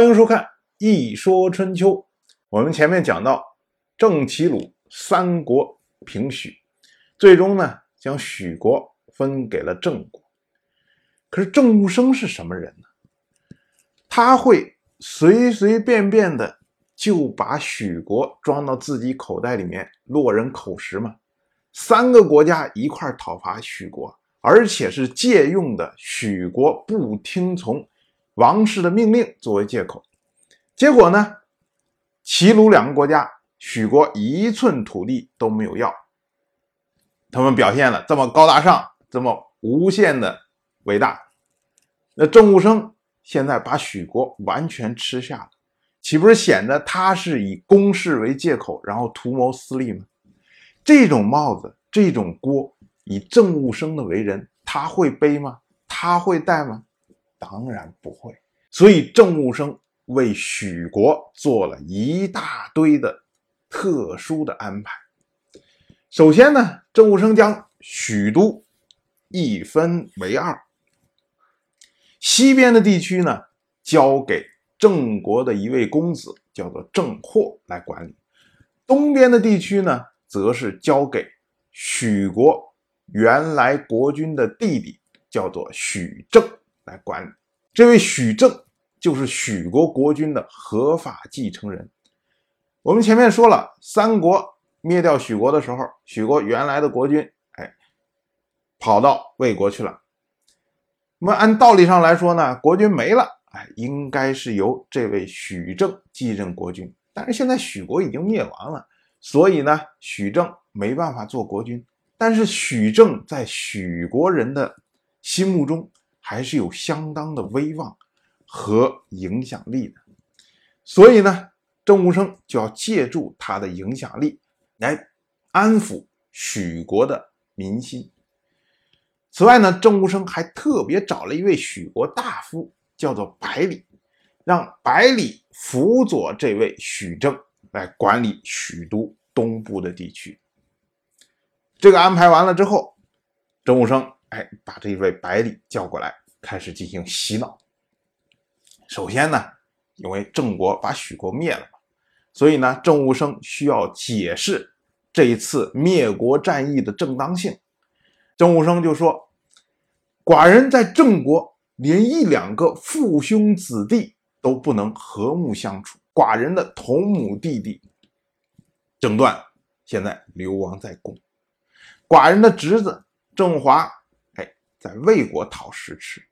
欢迎收看《一说春秋》。我们前面讲到，郑齐鲁三国平许，最终呢将许国分给了郑国。可是郑务生是什么人呢？他会随随便便的就把许国装到自己口袋里面落人口实吗？三个国家一块讨伐许国，而且是借用的许国不听从。王室的命令作为借口，结果呢？齐鲁两个国家，许国一寸土地都没有要。他们表现了这么高大上，这么无限的伟大。那郑务生现在把许国完全吃下了，岂不是显得他是以公事为借口，然后图谋私利吗？这种帽子，这种锅，以郑务生的为人，他会背吗？他会戴吗？当然不会，所以郑务生为许国做了一大堆的特殊的安排。首先呢，郑务生将许都一分为二，西边的地区呢交给郑国的一位公子，叫做郑霍来管理；东边的地区呢，则是交给许国原来国君的弟弟，叫做许正。来管理这位许正，就是许国国君的合法继承人。我们前面说了，三国灭掉许国的时候，许国原来的国君，哎，跑到魏国去了。那么按道理上来说呢，国君没了，哎，应该是由这位许正继任国君。但是现在许国已经灭亡了，所以呢，许正没办法做国君。但是许正在许国人的心目中。还是有相当的威望和影响力的，所以呢，郑无生就要借助他的影响力来安抚许国的民心。此外呢，郑无生还特别找了一位许国大夫，叫做百里，让百里辅佐这位许正来管理许都东部的地区。这个安排完了之后，郑无生。哎，把这一位百里叫过来，开始进行洗脑。首先呢，因为郑国把许国灭了，所以呢，郑武生需要解释这一次灭国战役的正当性。郑武生就说：“寡人在郑国连一两个父兄子弟都不能和睦相处，寡人的同母弟弟郑段现在流亡在宫，寡人的侄子郑华哎。”在魏国讨食吃，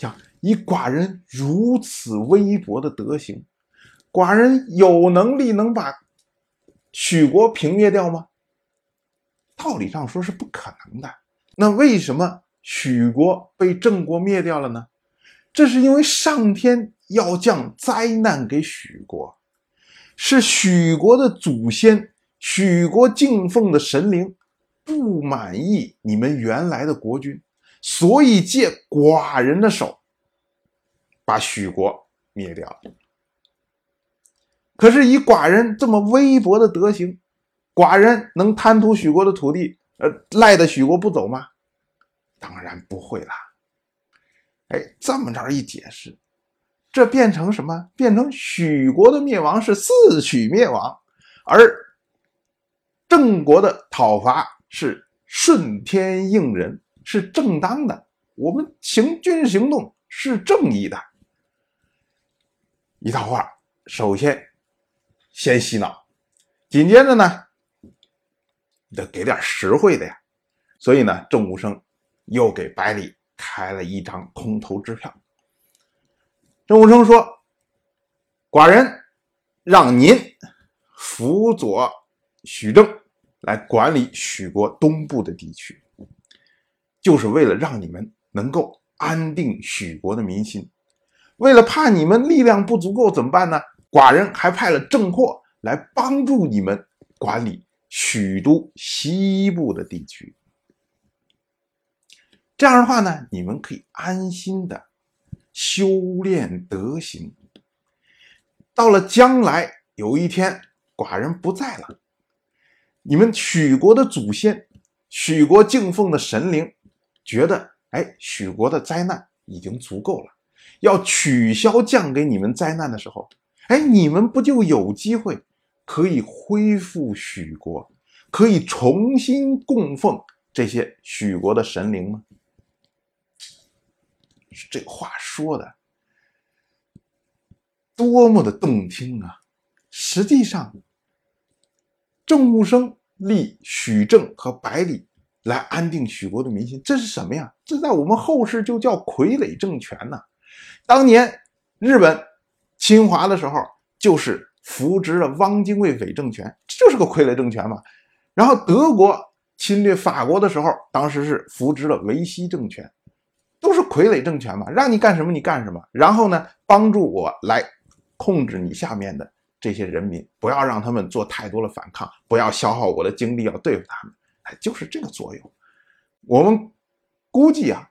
讲以寡人如此微薄的德行，寡人有能力能把许国平灭掉吗？道理上说是不可能的。那为什么许国被郑国灭掉了呢？这是因为上天要降灾难给许国，是许国的祖先、许国敬奉的神灵。不满意你们原来的国君，所以借寡人的手把许国灭掉了。可是以寡人这么微薄的德行，寡人能贪图许国的土地，呃，赖的许国不走吗？当然不会啦。哎，这么着一解释，这变成什么？变成许国的灭亡是自取灭亡，而郑国的讨伐。是顺天应人，是正当的。我们行军事行动是正义的。一套话，首先先洗脑，紧接着呢，得给点实惠的呀。所以呢，郑武生又给百里开了一张空头支票。郑武生说：“寡人让您辅佐许正。”来管理许国东部的地区，就是为了让你们能够安定许国的民心。为了怕你们力量不足够，怎么办呢？寡人还派了郑霍来帮助你们管理许都西部的地区。这样的话呢，你们可以安心的修炼德行。到了将来有一天，寡人不在了。你们许国的祖先，许国敬奉的神灵，觉得哎，许国的灾难已经足够了，要取消降给你们灾难的时候，哎，你们不就有机会可以恢复许国，可以重新供奉这些许国的神灵吗？这话说的多么的动听啊！实际上，郑武生立许正和百里来安定许国的民心，这是什么呀？这在我们后世就叫傀儡政权呐。当年日本侵华的时候，就是扶植了汪精卫伪政权，这就是个傀儡政权嘛。然后德国侵略法国的时候，当时是扶植了维希政权。都是傀儡政权嘛，让你干什么你干什么，然后呢，帮助我来控制你下面的这些人民，不要让他们做太多的反抗，不要消耗我的精力要对付他们，哎，就是这个作用。我们估计啊，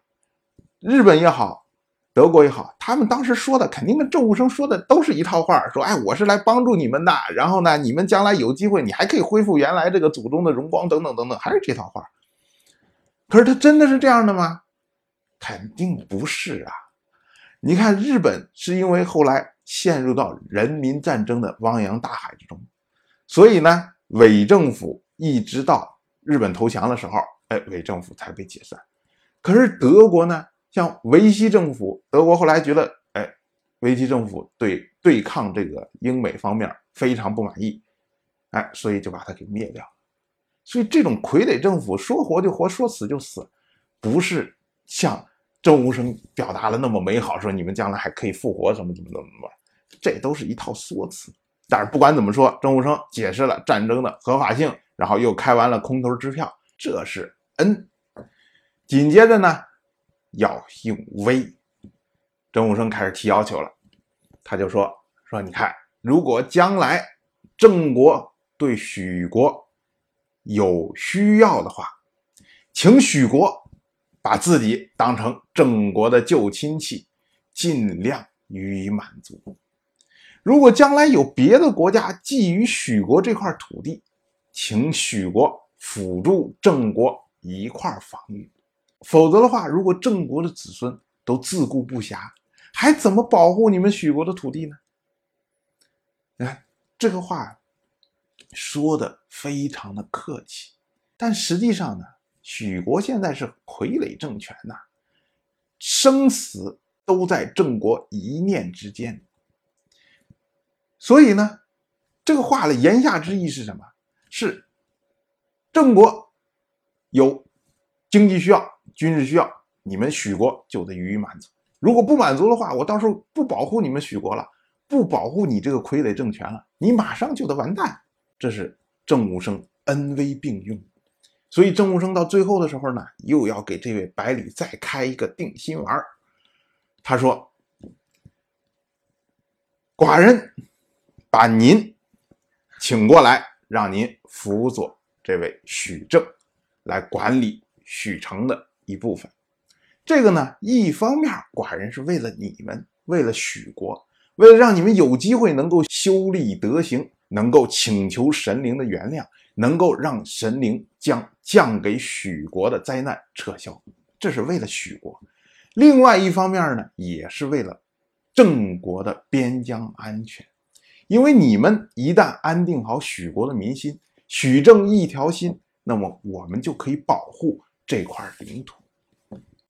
日本也好，德国也好，他们当时说的肯定跟郑武生说的都是一套话，说哎，我是来帮助你们的，然后呢，你们将来有机会，你还可以恢复原来这个祖宗的荣光等等等等，还是这套话。可是他真的是这样的吗？肯定不是啊！你看，日本是因为后来陷入到人民战争的汪洋大海之中，所以呢，伪政府一直到日本投降的时候，哎，伪政府才被解散。可是德国呢，像维希政府，德国后来觉得，哎，维希政府对对抗这个英美方面非常不满意，哎，所以就把它给灭掉了。所以这种傀儡政府，说活就活，说死就死，不是像。郑武生表达了那么美好，说你们将来还可以复活，怎么怎么怎么怎么，这都是一套说辞。但是不管怎么说，郑武生解释了战争的合法性，然后又开完了空头支票，这是恩。紧接着呢，要用威。郑武生开始提要求了，他就说说你看，如果将来郑国对许国有需要的话，请许国。把自己当成郑国的旧亲戚，尽量予以满足。如果将来有别的国家觊觎许国这块土地，请许国辅助郑国一块防御。否则的话，如果郑国的子孙都自顾不暇，还怎么保护你们许国的土地呢？哎，这个话说的非常的客气，但实际上呢？许国现在是傀儡政权呐，生死都在郑国一念之间。所以呢，这个话的言下之意是什么？是郑国有经济需要、军事需要，你们许国就得予以满足。如果不满足的话，我到时候不保护你们许国了，不保护你这个傀儡政权了，你马上就得完蛋。这是郑武生恩威并用。所以郑武生到最后的时候呢，又要给这位百里再开一个定心丸他说：“寡人把您请过来，让您辅佐这位许正来管理许城的一部分。这个呢，一方面寡人是为了你们，为了许国，为了让你们有机会能够修立德行，能够请求神灵的原谅。”能够让神灵将降给许国的灾难撤销，这是为了许国；另外一方面呢，也是为了郑国的边疆安全。因为你们一旦安定好许国的民心，许郑一条心，那么我们就可以保护这块领土。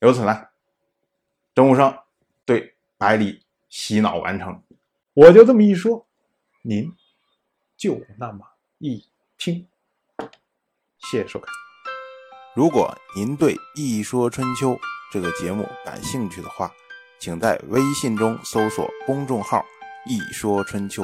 由此呢，郑武生对百里洗脑完成。我就这么一说，您就那么一听。谢谢收看。如果您对《一说春秋》这个节目感兴趣的话，请在微信中搜索公众号“一说春秋”，